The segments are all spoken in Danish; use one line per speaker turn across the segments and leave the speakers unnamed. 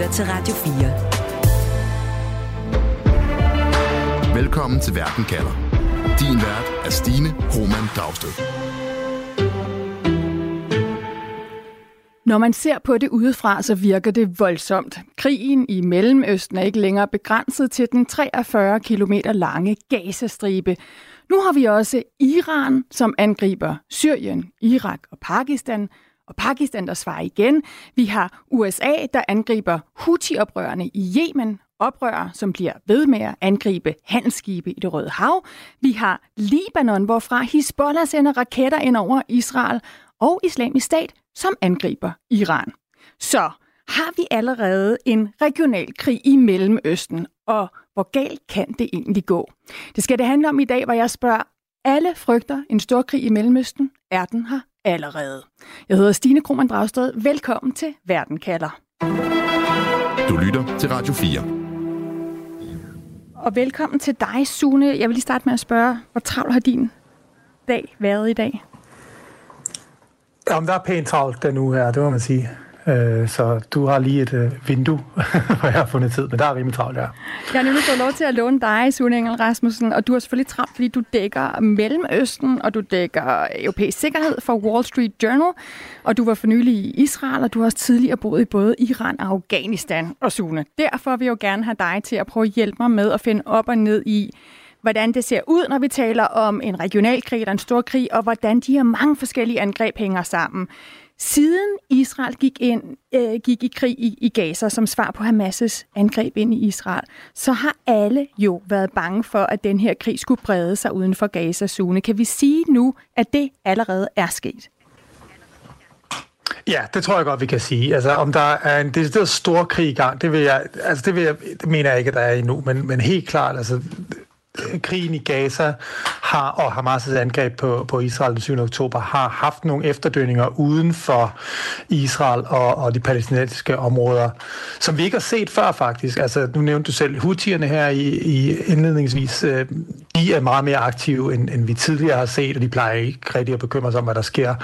lytter til Radio 4.
Velkommen til Verden kalder. Din vært er Stine Roman Dragsted.
Når man ser på det udefra, så virker det voldsomt. Krigen i Mellemøsten er ikke længere begrænset til den 43 km lange Gazastribe. Nu har vi også Iran, som angriber Syrien, Irak og Pakistan, og Pakistan, der svarer igen. Vi har USA, der angriber Houthi-oprørerne i Yemen, oprørere, som bliver ved med at angribe handelsskibe i det Røde Hav. Vi har Libanon, hvorfra Hezbollah sender raketter ind over Israel, og Islamisk Stat, som angriber Iran. Så har vi allerede en regional krig i Mellemøsten, og hvor galt kan det egentlig gå? Det skal det handle om i dag, hvor jeg spørger, alle frygter en stor krig i Mellemøsten. Er den her allerede? Jeg hedder Stine Krohmann Dragsted. Velkommen til Verden kalder.
Du lytter til Radio 4.
Og velkommen til dig, Sune. Jeg vil lige starte med at spørge, hvor travlt har din dag været i dag?
Jamen, der er pænt travlt den uge her, det må man sige. Øh, så du har lige et øh, vindue, hvor jeg har fundet tid, men der er rimelig travlt ja.
Jeg har nemlig fået lov til at låne dig, Sune Engel Rasmussen, og du har selvfølgelig travlt, fordi du dækker Mellemøsten, og du dækker europæisk sikkerhed for Wall Street Journal, og du var for nylig i Israel, og du har også tidligere boet i både Iran og Afghanistan. Og Sune, derfor vil jeg jo gerne have dig til at prøve at hjælpe mig med at finde op og ned i, hvordan det ser ud, når vi taler om en regional krig eller en stor krig, og hvordan de her mange forskellige angreb hænger sammen. Siden Israel gik, ind, øh, gik i krig i, i Gaza som svar på Hamas' angreb ind i Israel, så har alle jo været bange for, at den her krig skulle brede sig uden for Gazas zone. Kan vi sige nu, at det allerede er sket?
Ja, det tror jeg godt, vi kan sige. Altså, om der er en decideret stor krig i gang, det, vil jeg, altså, det, vil jeg, det mener jeg ikke, at der er endnu, men, men helt klart, altså, krigen i Gaza har, og Hamas' angreb på, på Israel den 7. oktober har haft nogle efterdønninger uden for Israel og, og de palæstinensiske områder, som vi ikke har set før faktisk. Altså, nu nævnte du selv Houthierne her i, i indledningsvis. Øh, de er meget mere aktive, end, end vi tidligere har set, og de plejer ikke rigtig at bekymre sig om, hvad der sker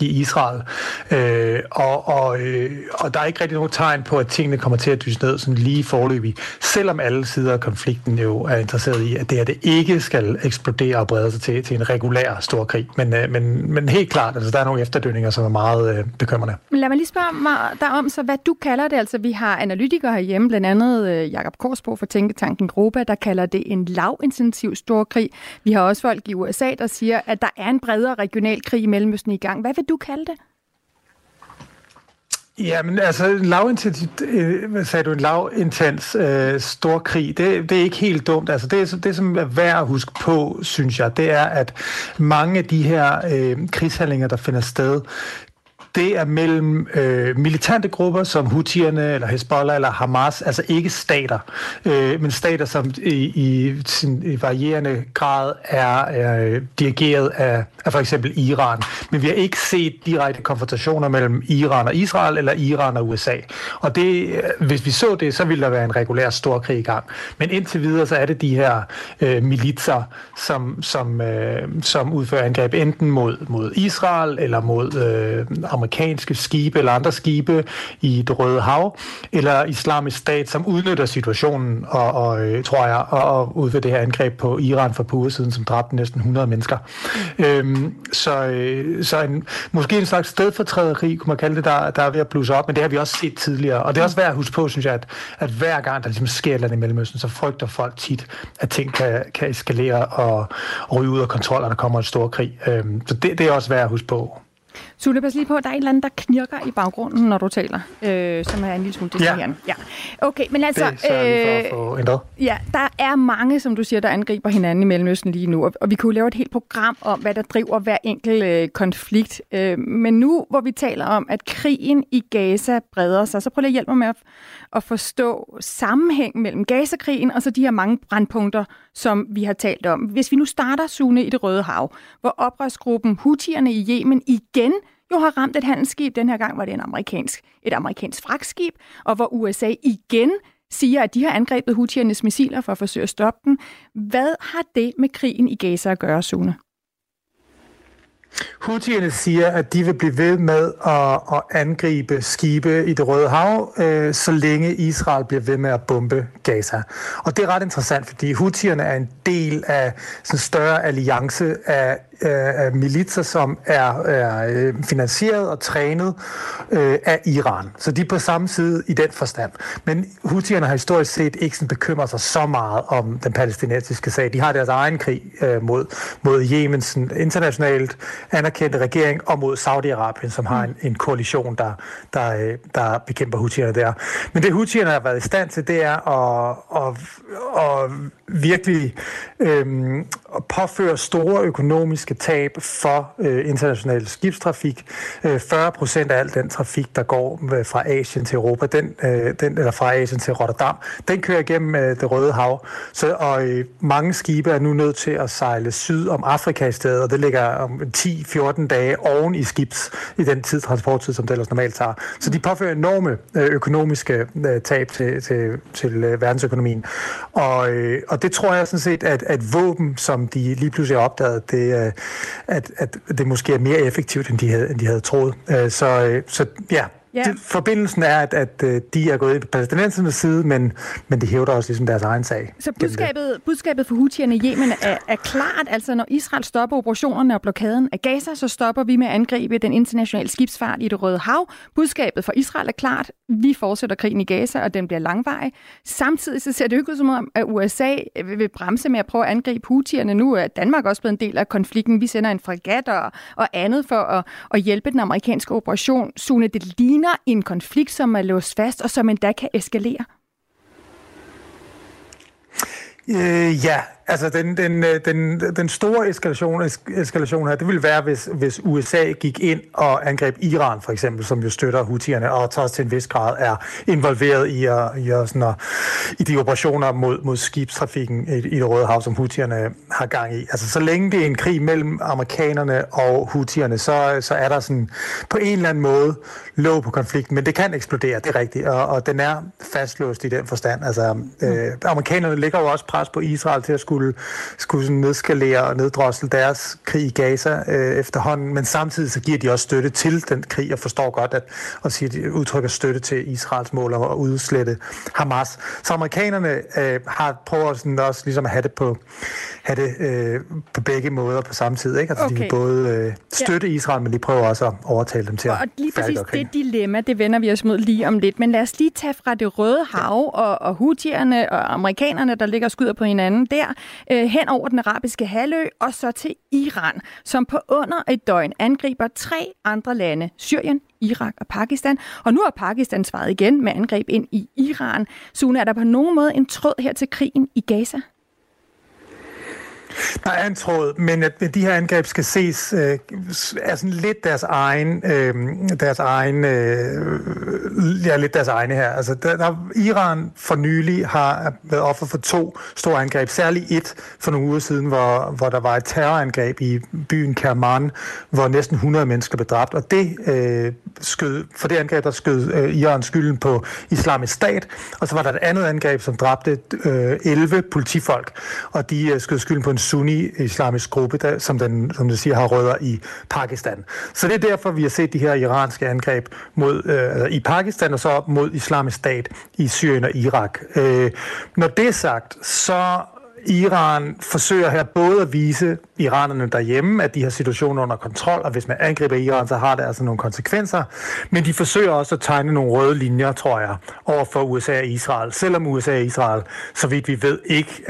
i Israel. Øh, og, og, øh, og der er ikke rigtig nogen tegn på, at tingene kommer til at dyse ned sådan lige forløbig, selvom alle sider af konflikten jo er interesseret i, at det her det ikke skal eksplodere og brede sig til, til en regulær stor krig. Men, øh, men, men helt klart, altså, der er nogle efterdønninger, som er meget øh, bekymrende.
Lad mig lige spørge mig dig om, så hvad du kalder det. Altså, vi har analytikere herhjemme, blandt andet øh, Jakob Korsbo fra Tænketanken Gruppe, der kalder det en lavintensiv stor krig. Vi har også folk i USA, der siger, at der er en bredere regional krig i Mellemøsten i gang. Hvad vil du kalde det?
Ja, men altså lavintens, øh, hvad sagde du, en lavintens øh, stor krig, det, det er ikke helt dumt. Altså det, det, som er værd at huske på, synes jeg, det er, at mange af de her øh, krigshandlinger, der finder sted, det er mellem øh, militante grupper som Houthierne eller Hezbollah eller Hamas, altså ikke stater, øh, men stater, som i, i sin i varierende grad er, er dirigeret af, af for eksempel Iran. Men vi har ikke set direkte konfrontationer mellem Iran og Israel eller Iran og USA. Og det, øh, hvis vi så det, så ville der være en regulær stor krig i gang. Men indtil videre, så er det de her øh, militser, som, som, øh, som udfører angreb enten mod, mod Israel eller mod øh, amerikanske skibe eller andre skibe i det Røde Hav, eller islamisk stat, som udnytter situationen, og, og øh, tror jeg, og, og udfører det her angreb på Iran for på siden, som dræbte næsten 100 mennesker. Mm. Øhm, så øh, så en, måske en slags stedfortræderi, kunne man kalde det, der, der er ved at blusse op, men det har vi også set tidligere. Og det er også værd at huske på, synes jeg, at, at hver gang der ligesom sker noget i Mellemøsten, så frygter folk tit, at ting kan, kan eskalere og, og ryge ud af kontrol, og der kommer en stor krig. Øhm, så det, det er også værd at huske på.
Sule, pas lige på, der er et eller andet, der knirker i baggrunden, når du taler, øh, som er en lille smule distraherende. Ja. ja. Okay, men altså...
Det er for at få
øh, Ja, der er mange, som du siger, der angriber hinanden i Mellemøsten lige nu, og, og vi kunne lave et helt program om, hvad der driver hver enkelt øh, konflikt. Øh, men nu, hvor vi taler om, at krigen i Gaza breder sig, så prøv lige at hjælpe mig med at, at forstå sammenhæng mellem Gaza-krigen og så de her mange brandpunkter, som vi har talt om. Hvis vi nu starter, Sune, i det Røde Hav, hvor oprørsgruppen Houthierne i Yemen igen jo har ramt et handelsskib. Den her gang var det en amerikansk, et amerikansk fragtskib, og hvor USA igen siger, at de har angrebet Houthiernes missiler for at forsøge at stoppe den. Hvad har det med krigen i Gaza at gøre, Sune?
Houthierne siger, at de vil blive ved med at, at angribe skibe i det Røde Hav, øh, så længe Israel bliver ved med at bombe Gaza. Og det er ret interessant, fordi Houthierne er en del af sådan en større alliance af øh, militser, som er, er øh, finansieret og trænet øh, af Iran. Så de er på samme side i den forstand. Men Houthierne har historisk set ikke sådan bekymret sig så meget om den palæstinensiske sag. De har deres egen krig øh, mod, mod Yemens internationalt anerkendte regering og mod Saudi-Arabien, som har en, en koalition, der, der, øh, der bekæmper Houthierne der. Men det Houthierne har været i stand til, det er at, at, at virkelig øh, at påføre store økonomiske tab for øh, international skibstrafik. Øh, 40 procent af al den trafik, der går øh, fra Asien til Europa, den, øh, den, eller fra Asien til Rotterdam, den kører igennem øh, det Røde Hav. Så, og øh, mange skibe er nu nødt til at sejle syd om Afrika i stedet, og det ligger om 10-14 dage oven i skibs i den tid, transporttid, som det ellers normalt tager. Så de påfører enorme øh, økonomiske øh, tab til, til, til øh, verdensøkonomien. Og, øh, og det tror jeg sådan set, at, at våben, som de lige pludselig har opdaget, det, øh, at, at det måske er mere effektivt, end de havde, end de havde troet. Øh, så, øh, så ja, Ja. Forbindelsen er, at, at øh, de er gået ind på palæstinensernes side, men, men de hævder også ligesom deres egen sag.
Så budskabet, budskabet for Houthierne i Yemen er, er klart, altså når Israel stopper operationerne og blokaden af Gaza, så stopper vi med at angribe den internationale skibsfart i det Røde Hav. Budskabet for Israel er klart, vi fortsætter krigen i Gaza, og den bliver langvarig. Samtidig så ser det ikke ud som om, at USA vil bremse med at prøve at angribe Houthierne. Nu er Danmark også blevet en del af konflikten. Vi sender en fregat og, og andet for at, at hjælpe den amerikanske operation. Sune, det ligner ligner en konflikt, som er låst fast, og som endda kan eskalere?
Øh, ja, Altså, den, den, øh, den, den store eskalation, eskalation her, det ville være, hvis, hvis USA gik ind og angreb Iran, for eksempel, som jo støtter Houthierne, og også til en vis grad er involveret i, at, i, at, sådan at, i de operationer mod, mod skibstrafikken i, i det Røde Hav, som Houthierne har gang i. Altså, så længe det er en krig mellem amerikanerne og Houthierne, så, så er der sådan på en eller anden måde låg på konflikten, men det kan eksplodere, det er rigtigt, og, og den er fastlåst i den forstand. Altså, øh, amerikanerne lægger jo også pres på Israel til at skulle skulle, skulle sådan nedskalere og neddrossel deres krig i Gaza øh, efterhånden, men samtidig så giver de også støtte til den krig, og forstår godt, at, at sige, at de udtrykker støtte til Israels mål og udslette Hamas. Så amerikanerne øh, har prøvet sådan også ligesom at have det på, have det, øh, på begge måder på samme tid. Ikke? Altså, okay. de vil både øh, støtte ja. Israel, men de prøver også at overtale dem til og at
Og lige præcis det dilemma, det vender vi os mod lige om lidt. Men lad os lige tage fra det røde hav og, og hutierne og amerikanerne, der ligger og skyder på hinanden der, øh, hen over den arabiske halvø og så til Iran, som på under et døgn angriber tre andre lande, Syrien, Irak og Pakistan. Og nu har Pakistan svaret igen med angreb ind i Iran. Sune, er der på nogen måde en tråd her til krigen i Gaza?
Der er en tråd, men at de her angreb skal ses øh, er sådan lidt deres egen, øh, deres egen, øh, ja, lidt deres egne her. Altså, der, der, Iran for nylig har været offer for to store angreb, særligt et for nogle uger siden, hvor, hvor der var et terrorangreb i byen Kerman, hvor næsten 100 mennesker blev dræbt, og det øh, skød, for det angreb, der skød øh, Iran skylden på islamisk stat, og så var der et andet angreb, som dræbte øh, 11 politifolk, og de øh, skød skylden på en sunni-islamisk gruppe, der, som, den, som det siger, har rødder i Pakistan. Så det er derfor, vi har set de her iranske angreb mod, øh, altså i Pakistan, og så mod islamisk stat i Syrien og Irak. Øh, når det er sagt, så Iran forsøger her både at vise iranerne derhjemme, at de har situationen under kontrol, og hvis man angriber Iran, så har det altså nogle konsekvenser. Men de forsøger også at tegne nogle røde linjer, tror jeg, over for USA og Israel. Selvom USA og Israel, så vidt vi ved, ikke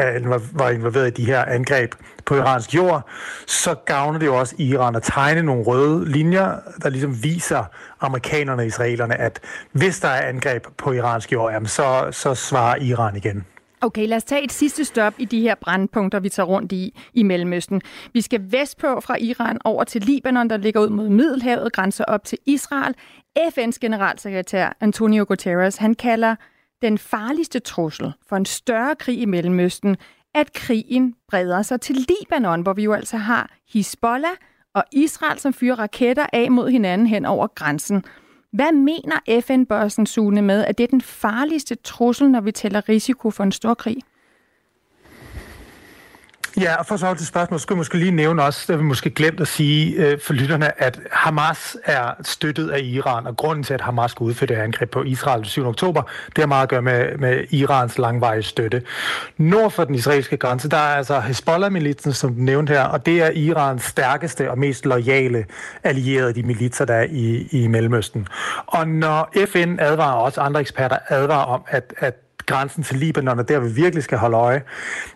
var involveret i de her angreb på iransk jord, så gavner det jo også Iran at tegne nogle røde linjer, der ligesom viser amerikanerne og israelerne, at hvis der er angreb på iransk jord, jamen så, så svarer Iran igen.
Okay, lad os tage et sidste stop i de her brandpunkter, vi tager rundt i i Mellemøsten. Vi skal vestpå fra Iran over til Libanon, der ligger ud mod Middelhavet, grænser op til Israel. FN's generalsekretær Antonio Guterres, han kalder den farligste trussel for en større krig i Mellemøsten, at krigen breder sig til Libanon, hvor vi jo altså har Hezbollah og Israel, som fyrer raketter af mod hinanden hen over grænsen. Hvad mener FN-børsen Sune med, at det er den farligste trussel, når vi tæller risiko for en stor krig?
Ja, og for så til spørgsmål, skulle jeg måske lige nævne også, det vi måske glemt at sige øh, for lytterne, at Hamas er støttet af Iran, og grunden til, at Hamas skulle udføre det angreb på Israel den 7. oktober, det har meget at gøre med, med Irans langvarige støtte. Nord for den israelske grænse, der er altså Hezbollah-militsen, som du nævnte her, og det er Irans stærkeste og mest lojale allierede, de militser, der er i, i Mellemøsten. Og når FN advarer, og også andre eksperter advarer om, at, at grænsen til Libanon, og der vi virkelig skal holde øje,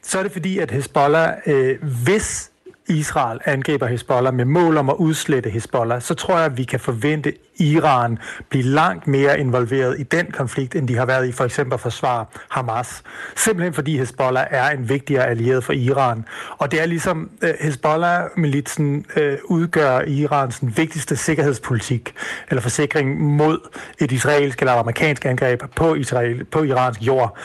så er det fordi, at Hezbollah, øh, hvis Israel angriber Hezbollah med mål om at udslette Hezbollah, så tror jeg, at vi kan forvente Iran blive langt mere involveret i den konflikt, end de har været i for eksempel at forsvare Hamas. Simpelthen fordi Hezbollah er en vigtigere allieret for Iran. Og det er ligesom øh, Hezbollah-militsen øh, udgør Irans vigtigste sikkerhedspolitik, eller forsikring mod et israelsk eller amerikansk angreb på, Israel, på iransk jord.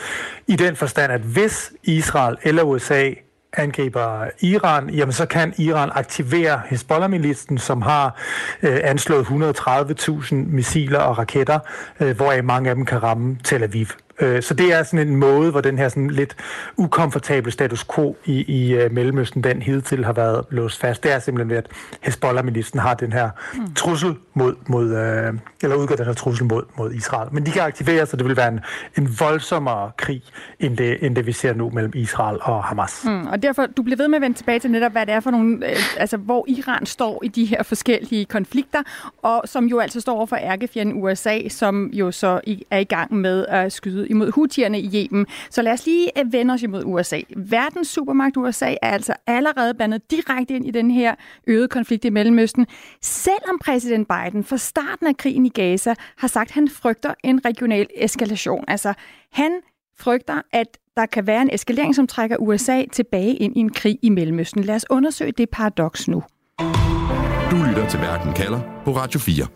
I den forstand, at hvis Israel eller USA angriber Iran, jamen så kan Iran aktivere Hezbollah-militsen, som har øh, anslået 130.000 missiler og raketter, øh, hvoraf mange af dem kan ramme Tel Aviv. Øh, så det er sådan en måde, hvor den her sådan lidt ukomfortable status quo i, i uh, Mellemøsten, den hidtil har været låst fast. Det er simpelthen ved, at Hezbollah-militsen har den her mm. trussel mod, mod uh, eller udgør den her trussel mod, mod Israel. Men de kan aktivere, så det vil være en, en voldsommere krig, end det, end det vi ser nu mellem Israel og Hamas.
Mm, og derfor, du bliver ved med at vende tilbage til netop, hvad det er for nogle, øh, altså hvor Iran står i de her forskellige konflikter, og som jo altså står over for ærkefjenden USA, som jo så er i gang med at skyde imod hutierne i Yemen. Så lad os lige øh, vende os imod USA. Verdens supermagt USA er altså allerede blandet direkte ind i den her øgede konflikt i Mellemøsten. Selvom præsident Biden fra starten af krigen i Gaza har sagt, at han frygter en regional eskalation. Altså, han frygter, at der kan være en eskalering, som trækker USA tilbage ind i en krig i Mellemøsten. Lad os undersøge det paradoks nu.
Du lytter til Verden kalder på Radio 4.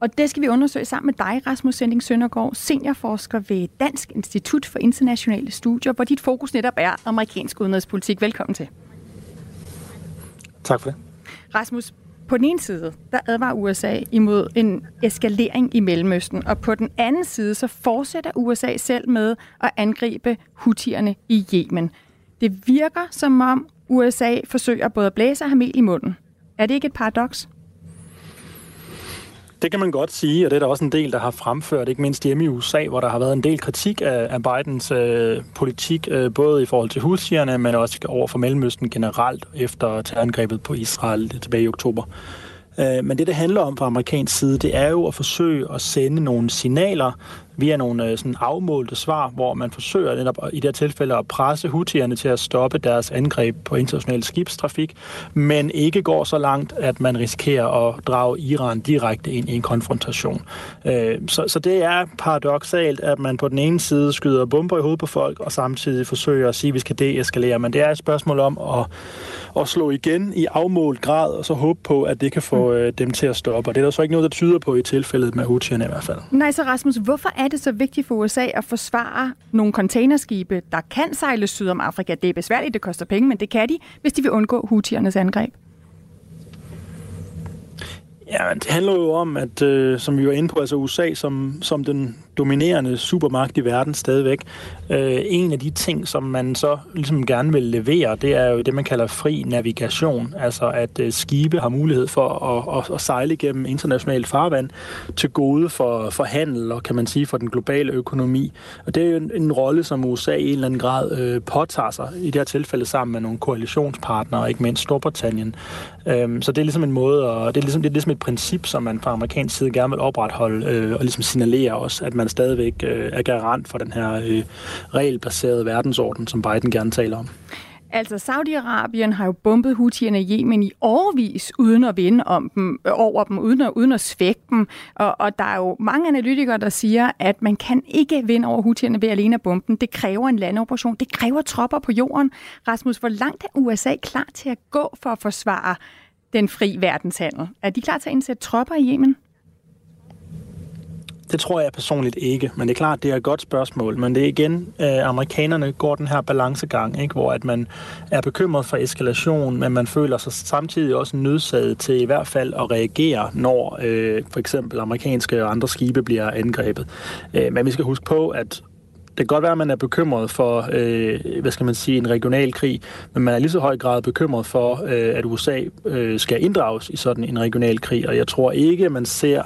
Og det skal vi undersøge sammen med dig, Rasmus Sending Søndergaard, seniorforsker ved Dansk Institut for Internationale Studier, hvor dit fokus netop er amerikansk udenrigspolitik. Velkommen til.
Tak for det.
Rasmus, på den ene side, der advarer USA imod en eskalering i Mellemøsten, og på den anden side, så fortsætter USA selv med at angribe hutierne i Yemen. Det virker som om USA forsøger både at blæse og have mel i munden. Er det ikke et paradoks?
Det kan man godt sige, og det er der også en del, der har fremført, ikke mindst hjemme i USA, hvor der har været en del kritik af, af Bidens øh, politik, øh, både i forhold til husierne, men også over for Mellemøsten generelt, efter terrorangrebet på Israel tilbage i oktober. Øh, men det, det handler om fra amerikansk side, det er jo at forsøge at sende nogle signaler via nogle øh, sådan afmålte svar, hvor man forsøger netop i det her tilfælde at presse hutierne til at stoppe deres angreb på international skibstrafik, men ikke går så langt, at man risikerer at drage Iran direkte ind i en konfrontation. Øh, så, så det er paradoxalt, at man på den ene side skyder bomber i hovedet på folk, og samtidig forsøger at sige, at vi skal deeskalere, men det er et spørgsmål om at, at slå igen i afmålt grad, og så håbe på, at det kan få mm. øh, dem til at stoppe. Og det er der så ikke noget, der tyder på i tilfældet med hutierne i hvert fald.
Nej, så Rasmus, hvorfor er det så vigtigt for USA at forsvare nogle containerskibe, der kan sejle syd om Afrika? Det er besværligt, det koster penge, men det kan de, hvis de vil undgå hutiernes angreb.
Ja, det handler jo om, at øh, som vi var inde på, altså USA som, som den dominerende supermagt i verden stadigvæk. Øh, en af de ting, som man så ligesom gerne vil levere, det er jo det, man kalder fri navigation. Altså at øh, skibe har mulighed for at, at, at sejle gennem internationalt farvand til gode for, for handel og kan man sige for den globale økonomi. Og det er jo en, en rolle, som USA i en eller anden grad øh, påtager sig, i det her tilfælde sammen med nogle koalitionspartnere, ikke mindst Storbritannien. Øh, så det er ligesom en måde, og det er ligesom, det er ligesom et princip, som man fra amerikansk side gerne vil opretholde øh, og ligesom signalere også, at man stadigvæk øh, er garant for den her øh, regelbaserede verdensorden, som Biden gerne taler om.
Altså, Saudi-Arabien har jo bombet Houthierne i Yemen i årvis, uden at vinde om dem, øh, over dem, uden at, uden at svække dem. Og, og der er jo mange analytikere, der siger, at man kan ikke vinde over Houthierne ved alene at bombe dem. Det kræver en landoperation. Det kræver tropper på jorden. Rasmus, hvor langt er USA klar til at gå for at forsvare den fri verdenshandel? Er de klar til at indsætte tropper i Yemen?
Det tror jeg personligt ikke, men det er klart, det er et godt spørgsmål. Men det er igen, øh, amerikanerne går den her balancegang, ikke? hvor at man er bekymret for eskalation, men man føler sig samtidig også nødsaget til i hvert fald at reagere, når øh, for eksempel amerikanske og andre skibe bliver angrebet. Øh, men vi skal huske på, at det kan godt være, at man er bekymret for, øh, hvad skal man sige, en regional krig, men man er lige så høj grad bekymret for, øh, at USA øh, skal inddrages i sådan en regional krig, og jeg tror ikke, man ser,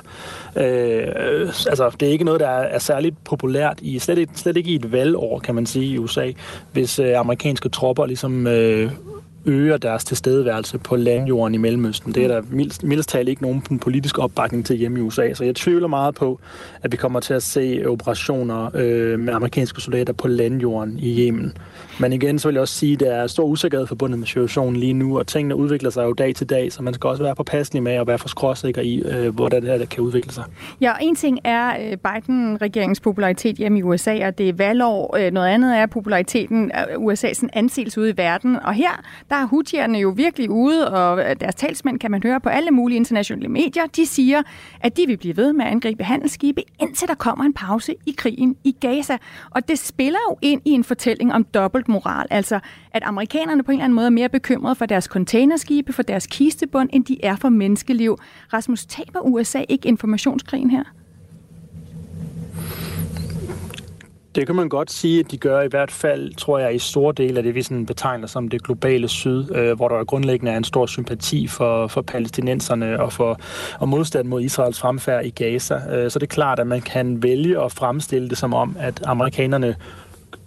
øh, altså det er ikke noget, der er, er særligt populært, i slet, ikke, slet ikke i et valgår, kan man sige, i USA, hvis øh, amerikanske tropper ligesom øh, øger deres tilstedeværelse på landjorden i Mellemøsten. Det er der mildest talt ikke nogen politisk opbakning til hjemme i USA, så jeg tvivler meget på, at vi kommer til at se operationer øh, med amerikanske soldater på landjorden i Yemen. Men igen, så vil jeg også sige, at der er stor usikkerhed forbundet med situationen lige nu, og tingene udvikler sig jo dag til dag, så man skal også være påpasselig med at være for skråsikker i, øh, hvordan det her kan udvikle sig.
Ja, en ting er øh, Biden-regeringens popularitet hjemme i USA, og det er valgår. Øh, noget andet er populariteten af USA's anseelse ude i verden. Og her, der er hutierne jo virkelig ude, og øh, deres talsmænd kan man høre på alle mulige internationale medier. De siger, at de vil blive ved med at angribe handelsskibe, indtil der kommer en pause i krigen i Gaza. Og det spiller jo ind i en fortælling om dobbelt moral. Altså, at amerikanerne på en eller anden måde er mere bekymrede for deres containerskibe, for deres kistebund, end de er for menneskeliv. Rasmus, taber USA ikke informationskrigen her?
Det kan man godt sige, at de gør i hvert fald, tror jeg, i store dele af det, vi sådan betegner som det globale syd, øh, hvor der grundlæggende er en stor sympati for, for palæstinenserne og for og modstand mod Israels fremfærd i Gaza. Øh, så det er klart, at man kan vælge at fremstille det som om, at amerikanerne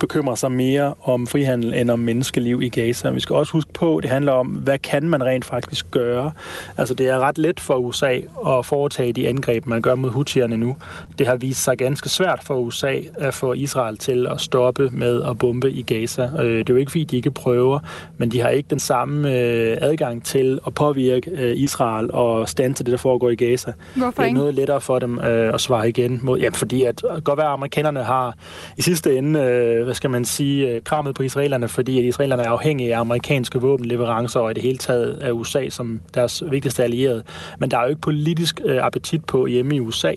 bekymrer sig mere om frihandel end om menneskeliv i Gaza. Vi skal også huske på, at det handler om, hvad kan man rent faktisk gøre? Altså, det er ret let for USA at foretage de angreb, man gør mod hutierne nu. Det har vist sig ganske svært for USA at få Israel til at stoppe med at bombe i Gaza. Øh, det er jo ikke, fordi de ikke prøver, men de har ikke den samme øh, adgang til at påvirke øh, Israel og stand til det, der foregår i Gaza.
Hvorfor
det er noget lettere for dem at svare igen mod, ja, fordi at godt være, at amerikanerne har i sidste ende hvad skal man sige, øh, krammet på israelerne, fordi at israelerne er afhængige af amerikanske våbenleverancer og i det hele taget af USA som deres vigtigste allierede. Men der er jo ikke politisk øh, appetit på hjemme i USA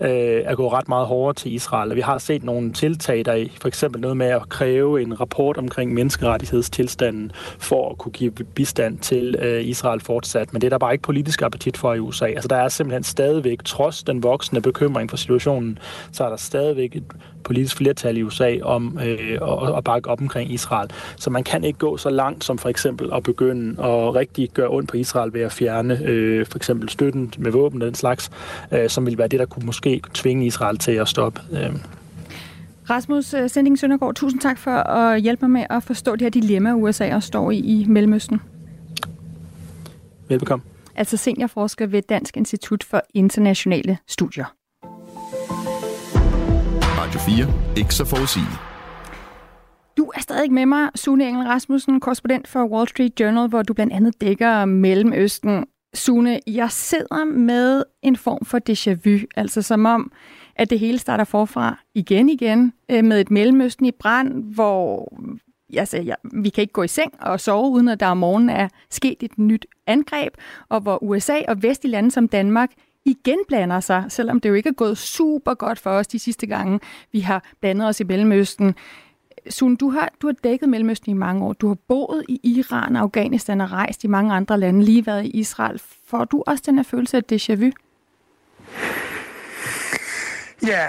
øh, at gå ret meget hårdere til Israel. Vi har set nogle tiltag, der for eksempel noget med at kræve en rapport omkring menneskerettighedstilstanden for at kunne give bistand til øh, Israel fortsat. Men det er der bare ikke politisk appetit for i USA. Altså der er simpelthen stadigvæk, trods den voksende bekymring for situationen, så er der stadigvæk et politisk flertal i USA om øh, at, at bakke op omkring Israel. Så man kan ikke gå så langt som for eksempel at begynde at rigtig gøre ondt på Israel ved at fjerne øh, for eksempel støtten med våben og den slags, øh, som vil være det, der kunne måske tvinge Israel til at stoppe. Øh.
Rasmus øh, Sending Søndergaard, tusind tak for at hjælpe mig med at forstå det her dilemma, USA står i i Mellemøsten.
Velbekomme.
Altså seniorforsker ved Dansk Institut for Internationale Studier.
Radio 4. Ikke så forudsigeligt.
Du er stadig med mig, Sune Engel Rasmussen, korrespondent for Wall Street Journal, hvor du blandt andet dækker Mellemøsten. Sune, jeg sidder med en form for déjà vu, altså som om, at det hele starter forfra igen igen øh, med et Mellemøsten i brand, hvor altså, ja, vi kan ikke gå i seng og sove, uden at der om morgenen er sket et nyt angreb, og hvor USA og vestlige lande som Danmark igen blander sig, selvom det jo ikke er gået super godt for os de sidste gange, vi har blandet os i Mellemøsten. Sun, du har, du har dækket Mellemøsten i mange år. Du har boet i Iran, Afghanistan og rejst i mange andre lande, lige været i Israel. Får du også den her følelse af déjà vu?
Ja,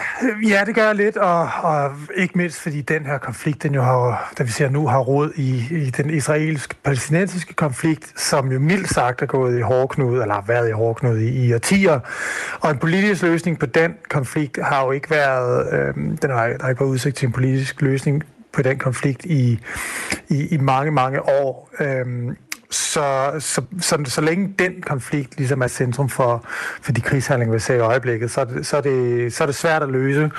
ja, det gør jeg lidt, og, og ikke mindst fordi den her konflikt, den jo har, der vi ser nu, har råd i, i den israelsk-palæstinensiske konflikt, som jo mildt sagt er gået i hårdknud, eller har været i hårdknud i, i årtier. Og en politisk løsning på den konflikt har jo ikke været, øh, den har, der har ikke været udsigt til en politisk løsning på den konflikt i, i, i mange, mange år. Øh, så, så, så, så længe den konflikt ligesom er centrum for, for de krigshandlinger, vi ser i øjeblikket, så det, så er det, så er det svært at løse.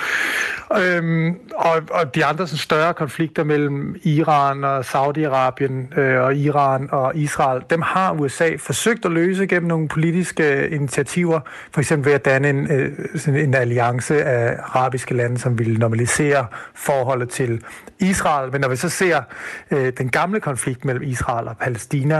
Øhm, og, og de andre sådan, større konflikter mellem Iran og Saudi-Arabien øh, og Iran og Israel, dem har USA forsøgt at løse gennem nogle politiske initiativer, for eksempel ved at danne en, øh, sådan en alliance af arabiske lande, som ville normalisere forholdet til Israel. Men når vi så ser øh, den gamle konflikt mellem Israel og Palæstina,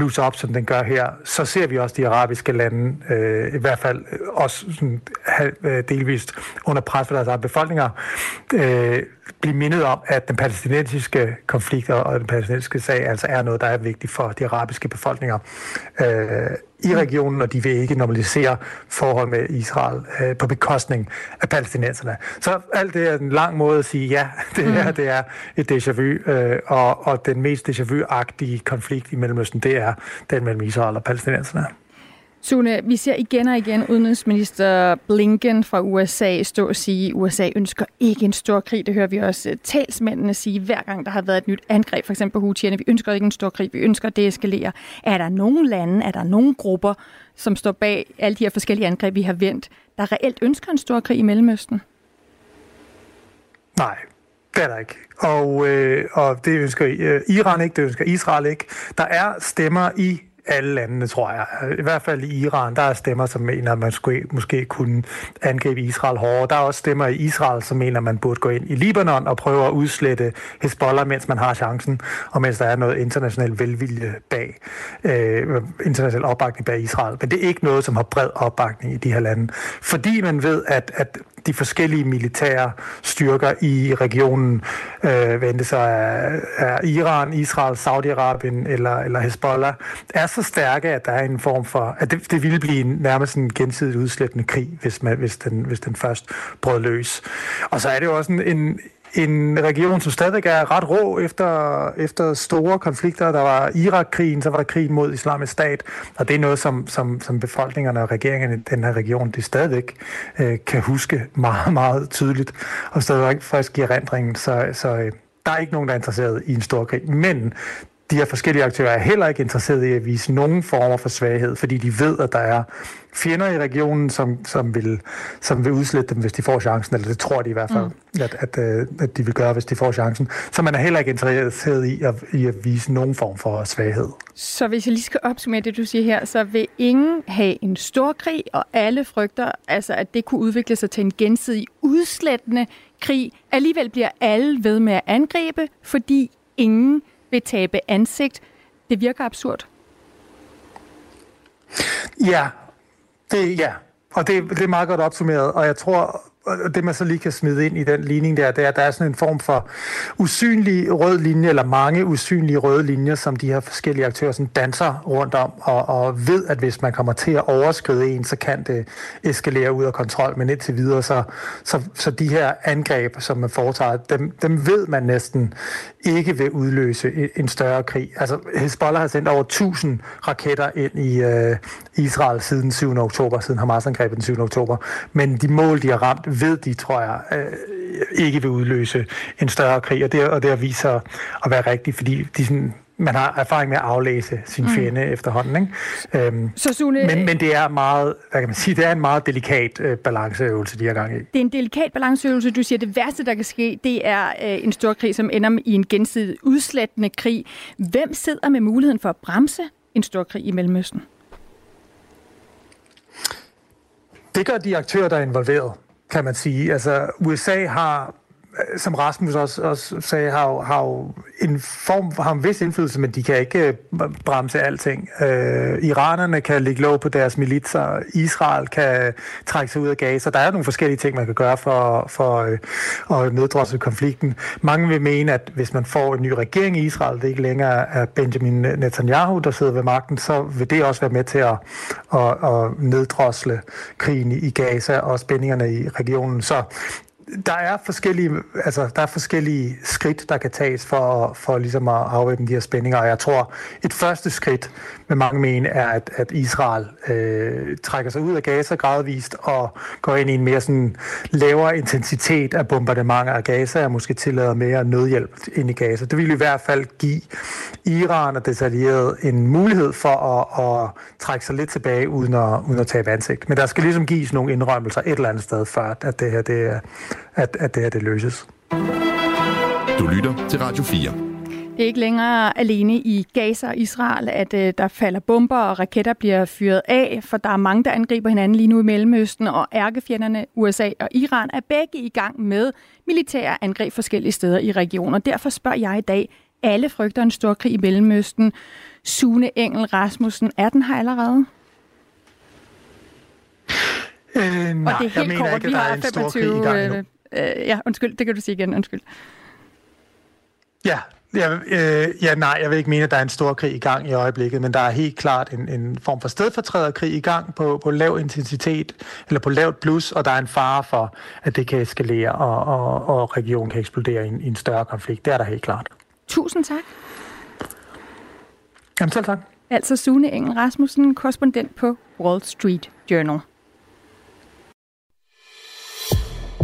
blusse op, som den gør her, så ser vi også de arabiske lande, øh, i hvert fald også sådan, øh, delvist under pres for deres egne befolkninger, øh, blive mindet om, at den palæstinensiske konflikt og den palæstinensiske sag altså er noget, der er vigtigt for de arabiske befolkninger øh, i regionen, og de vil ikke normalisere forhold med Israel øh, på bekostning af palæstinenserne. Så alt det er en lang måde at sige, ja, det her mm. det er et déjà vu, øh, og, og den mest déjà vu-agtige konflikt i Mellemøsten, det er den mellem Israel og palæstinenserne.
Sune, vi ser igen og igen udenrigsminister Blinken fra USA stå og sige, at USA ønsker ikke en stor krig. Det hører vi også talsmændene sige, hver gang der har været et nyt angreb, for eksempel på Houthierne. Vi ønsker ikke en stor krig, vi ønsker at deeskalere. Er der nogen lande, er der nogen grupper, som står bag alle de her forskellige angreb, vi har vendt, der reelt ønsker en stor krig i Mellemøsten?
Nej, det er der ikke. Og, øh, og det ønsker øh, Iran ikke, det ønsker Israel ikke. Der er stemmer i alle landene, tror jeg. I hvert fald i Iran, der er stemmer, som mener, at man skulle, måske kunne angribe Israel hårdere. Der er også stemmer i Israel, som mener, at man burde gå ind i Libanon og prøve at udslette Hezbollah, mens man har chancen, og mens der er noget international velvilje bag, øh, international opbakning bag Israel. Men det er ikke noget, som har bred opbakning i de her lande. Fordi man ved, at, at de forskellige militære styrker i regionen, øh, hvad det så er, er Iran, Israel, Saudi-Arabien eller, eller Hezbollah, er så stærke, at der er en form for, at det, det ville blive nærmest en gensidigt udslættende krig, hvis, man, hvis, den, hvis den først brød løs. Og så er det jo også en, en en region, som stadig er ret rå efter, efter store konflikter. Der var Irak-krigen, så var der krigen mod islamisk stat, og det er noget, som, som, som befolkningerne og regeringerne i den her region, det stadigvæk øh, kan huske meget, meget tydeligt, og stadigvæk frisk i erindringen. Så, så øh, der er ikke nogen, der er interesseret i en stor krig. Men de her forskellige aktører er heller ikke interesseret i at vise nogen former for svaghed, fordi de ved, at der er fjender i regionen, som, som, vil, som vil udslette dem, hvis de får chancen, eller det tror de i hvert fald, mm. at, at, øh, at de vil gøre, hvis de får chancen. Så man er heller ikke interesseret i at, i at vise nogen form for svaghed.
Så hvis jeg lige skal opsummere det, du siger her, så vil ingen have en stor krig, og alle frygter, altså, at det kunne udvikle sig til en gensidig udslættende krig. Alligevel bliver alle ved med at angribe, fordi ingen vil tabe ansigt. Det virker absurd.
Ja, det, ja. og det, det er meget godt opsummeret, og jeg tror, og det man så lige kan smide ind i den ligning der, det er, at der er sådan en form for usynlig rød linje, eller mange usynlige røde linjer, som de her forskellige aktører sådan danser rundt om, og, og ved, at hvis man kommer til at overskride en, så kan det eskalere ud af kontrol, men indtil videre, så, så, så de her angreb, som man foretager, dem, dem ved man næsten ikke vil udløse en større krig. Altså, Hezbollah har sendt over 1000 raketter ind i øh, Israel siden 7. oktober, siden Hamas-angrebet den 7. oktober, men de mål, de har ramt, ved de, tror jeg, øh, ikke vil udløse en større krig, og det, og det har vist sig at være rigtigt, fordi de sådan, man har erfaring med at aflæse sin mm. fjende mm. efterhånden. Ikke? Øhm, så Sune, men, men det er meget, hvad kan man sige, det er en meget delikat øh, balanceøvelse, de har gang i. Det
er en delikat balanceøvelse. Du siger, at det værste, der kan ske, det er øh, en stor krig, som ender i en gensidig udslættende krig. Hvem sidder med muligheden for at bremse en stor krig i Mellemøsten?
Det gør de aktører, der er involveret kan man sige. Altså, USA har som Rasmus også, også sagde, har har jo en form, har en vis indflydelse, men de kan ikke øh, bremse alting. Øh, iranerne kan ligge låg på deres militser, Israel kan trække sig ud af Gaza. Der er nogle forskellige ting, man kan gøre for, for øh, at neddrosse konflikten. Mange vil mene, at hvis man får en ny regering i Israel, det ikke længere er Benjamin Netanyahu, der sidder ved magten, så vil det også være med til at, at, at neddrosle krigen i Gaza og spændingerne i regionen. Så der er forskellige, altså, der er forskellige skridt, der kan tages for, for ligesom at afvæbne de her spændinger, og jeg tror, et første skridt med mange mene er, at, at Israel øh, trækker sig ud af Gaza gradvist og går ind i en mere sådan lavere intensitet af bombardementer af Gaza og måske tillader mere nødhjælp ind i Gaza. Det vil i hvert fald give Iran og detaljeret en mulighed for at, at trække sig lidt tilbage uden at, uden at tabe ansigt. Men der skal ligesom gives nogle indrømmelser et eller andet sted, før at det her, det, er at, at det, her, det løses.
Du lytter til Radio 4.
Det er ikke længere alene i Gaza og Israel, at øh, der falder bomber og raketter bliver fyret af, for der er mange, der angriber hinanden lige nu i Mellemøsten, og ærkefjenderne USA og Iran er begge i gang med militære angreb forskellige steder i regionen. Derfor spørger jeg i dag, alle frygter en stor krig i Mellemøsten. Sune Engel Rasmussen, er den her allerede?
Øh, nej,
og det er helt
jeg mener
kort,
ikke, at der er en stor
25...
krig i gang
Øh,
nu.
øh, ja, undskyld, det kan du sige igen, undskyld.
Ja, jeg, øh, ja, nej, jeg vil ikke mene, at der er en stor krig i gang i øjeblikket, men der er helt klart en, en form for stedfortræderkrig i gang på, på lav intensitet, eller på lavt plus, og der er en fare for, at det kan eskalere, og, og, og regionen kan eksplodere i en, i en større konflikt. Det er der helt klart.
Tusind tak.
Jamen selv tak.
Altså Sune Engel Rasmussen, korrespondent på Wall Street Journal.